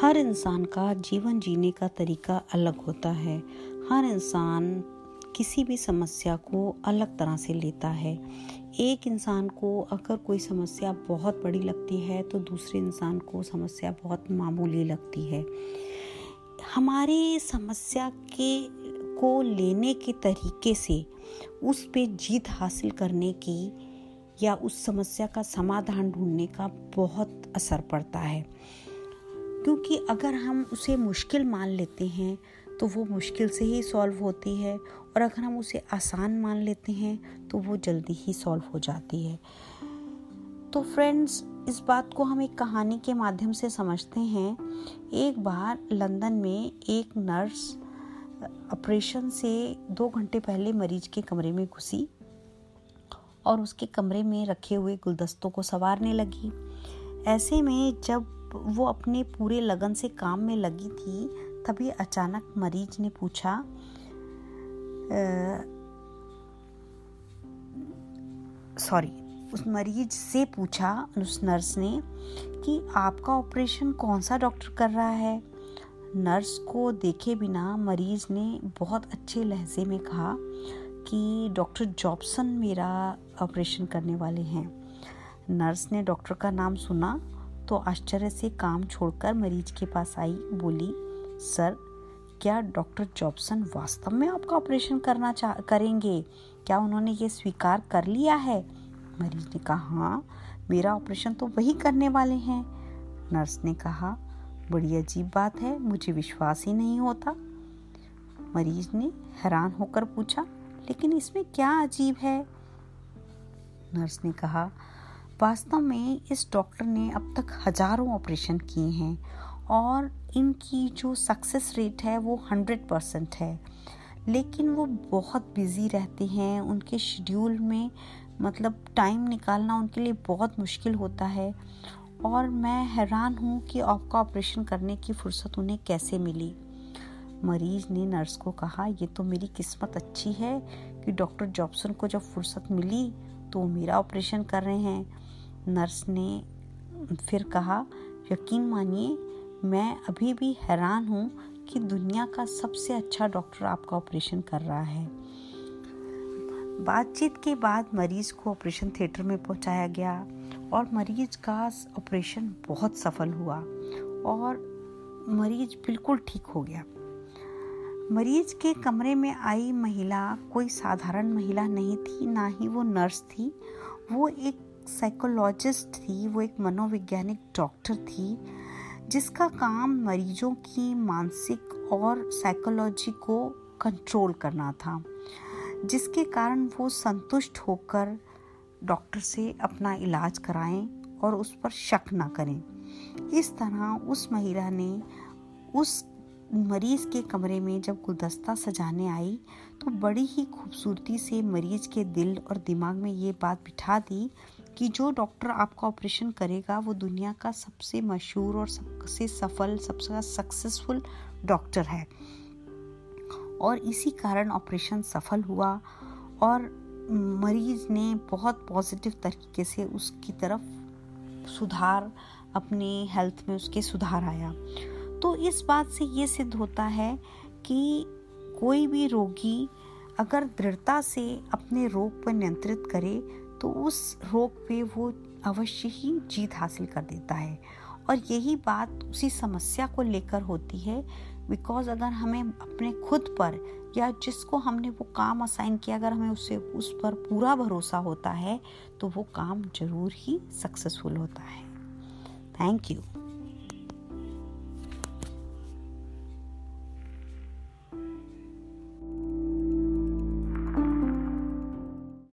हर इंसान का जीवन जीने का तरीका अलग होता है। हर इंसान किसी भी समस्या को अलग तरह से लेता है। एक इंसान को अगर कोई समस्या बहुत बड़ी लगती है तो दूसरे इंसान को समस्या बहुत मामूली लगती है। हमारी समस्या के, को लेने के तरीके से, उस पे जीत हासिल करने की या उस समस्या का समाधान ढूँढने का बहुत असर पड़ता है। क्योंकि अगर हम उसे मुश्किल मान लेते हैं तो वो मुश्किल से ही सॉल्व होती है, और अगर हम उसे आसान मान लेते हैं तो वो जल्दी ही सॉल्व हो जाती है। तो फ्रेंड्स इस बात को हम एक कहानी के माध्यम से समझते हैं। एक बार लंदन में एक नर्स ऑपरेशन से दो घंटे पहले मरीज़ के कमरे में घुसी, और उसके कमरे में रखे हुए गुलदस्तों को संवारने लगी। ऐसे में जब वो अपने पूरे लगन से काम में लगी थी, तभी अचानक मरीज़ ने पूछा सॉरी, उस मरीज़ से पूछा, उस नर्स ने, कि आपका ऑपरेशन कौन सा डॉक्टर कर रहा है? नर्स को देखे बिना मरीज़ ने बहुत अच्छे लहजे में कहा कि, डॉक्टर जॉब्सन मेरा ऑपरेशन करने वाले हैं। नर्स ने डॉक्टर का नाम सुना तो आश्चर्य से काम छोड़कर मरीज़ के पास आई, बोली, सर, क्या डॉक्टर जॉब्सन वास्तव में आपका ऑपरेशन करना चाह करेंगे? क्या उन्होंने ये स्वीकार कर लिया है? मरीज़ ने कहा हाँ मेरा ऑपरेशन तो वही करने वाले हैं। नर्स ने कहा, बड़ी अजीब बात है, मुझे विश्वास ही नहीं होता। मरीज़ ने हैरान होकर पूछा, लेकिन इसमें क्या अजीब है? नर्स ने कहा वास्तव में इस डॉक्टर ने अब तक हज़ारों ऑपरेशन किए हैं और इनकी जो सक्सेस रेट है वो हंड्रेड परसेंट है। लेकिन वो बहुत बिज़ी रहते हैं, उनके शेड्यूल में मतलब टाइम निकालना उनके लिए बहुत मुश्किल होता है और मैं हैरान हूँ कि आपका ऑपरेशन करने की फुर्सत उन्हें कैसे मिली। मरीज़ ने नर्स को कहा, ये तो मेरी किस्मत अच्छी है कि डॉक्टर जॉब्सन को जब फुर्सत मिली तो मेरा ऑपरेशन कर रहे हैं। नर्स ने फिर कहा, यकीन मानिए, मैं अभी भी हैरान हूँ कि दुनिया का सबसे अच्छा डॉक्टर आपका ऑपरेशन कर रहा है। बातचीत के बाद मरीज़ को ऑपरेशन थिएटर में पहुँचाया गया और मरीज़ का ऑपरेशन बहुत सफल हुआ और मरीज़ बिल्कुल ठीक हो गया। मरीज़ के कमरे में आई महिला कोई साधारण महिला नहीं थी, ना ही वो नर्स थी। वो एक साइकोलॉजिस्ट थी, वो एक मनोवैज्ञानिक डॉक्टर थी, जिसका काम मरीजों की मानसिक और साइकोलॉजी को कंट्रोल करना था, जिसके कारण वो संतुष्ट होकर डॉक्टर से अपना इलाज कराएँ और उस पर शक ना करें। इस तरह उस महिला ने उस मरीज़ के कमरे में जब गुलदस्ता सजाने आई तो बड़ी ही खूबसूरती से मरीज़ के दिल और दिमाग में ये बात बिठा दी कि जो डॉक्टर आपका ऑपरेशन करेगा, वो दुनिया का सबसे मशहूर और सबसे सफल, सबसे सक्सेसफुल डॉक्टर है। और इसी कारण ऑपरेशन सफल हुआ और मरीज़ ने बहुत पॉजिटिव तरीके से उसकी तरफ़ सुधार, अपने हेल्थ में उसके सुधार आया। तो इस बात से ये सिद्ध होता है कि कोई भी रोगी अगर दृढ़ता से अपने रोग पर नियंत्रित करे तो उस रोग पे वो अवश्य ही जीत हासिल कर देता है। और यही बात उसी समस्या को लेकर होती है बिकॉज़ अगर हमें अपने खुद पर या जिसको हमने वो काम असाइन किया, अगर हमें उससे उस पर पूरा भरोसा होता है तो वो काम ज़रूर ही सक्सेसफुल होता है। Thank you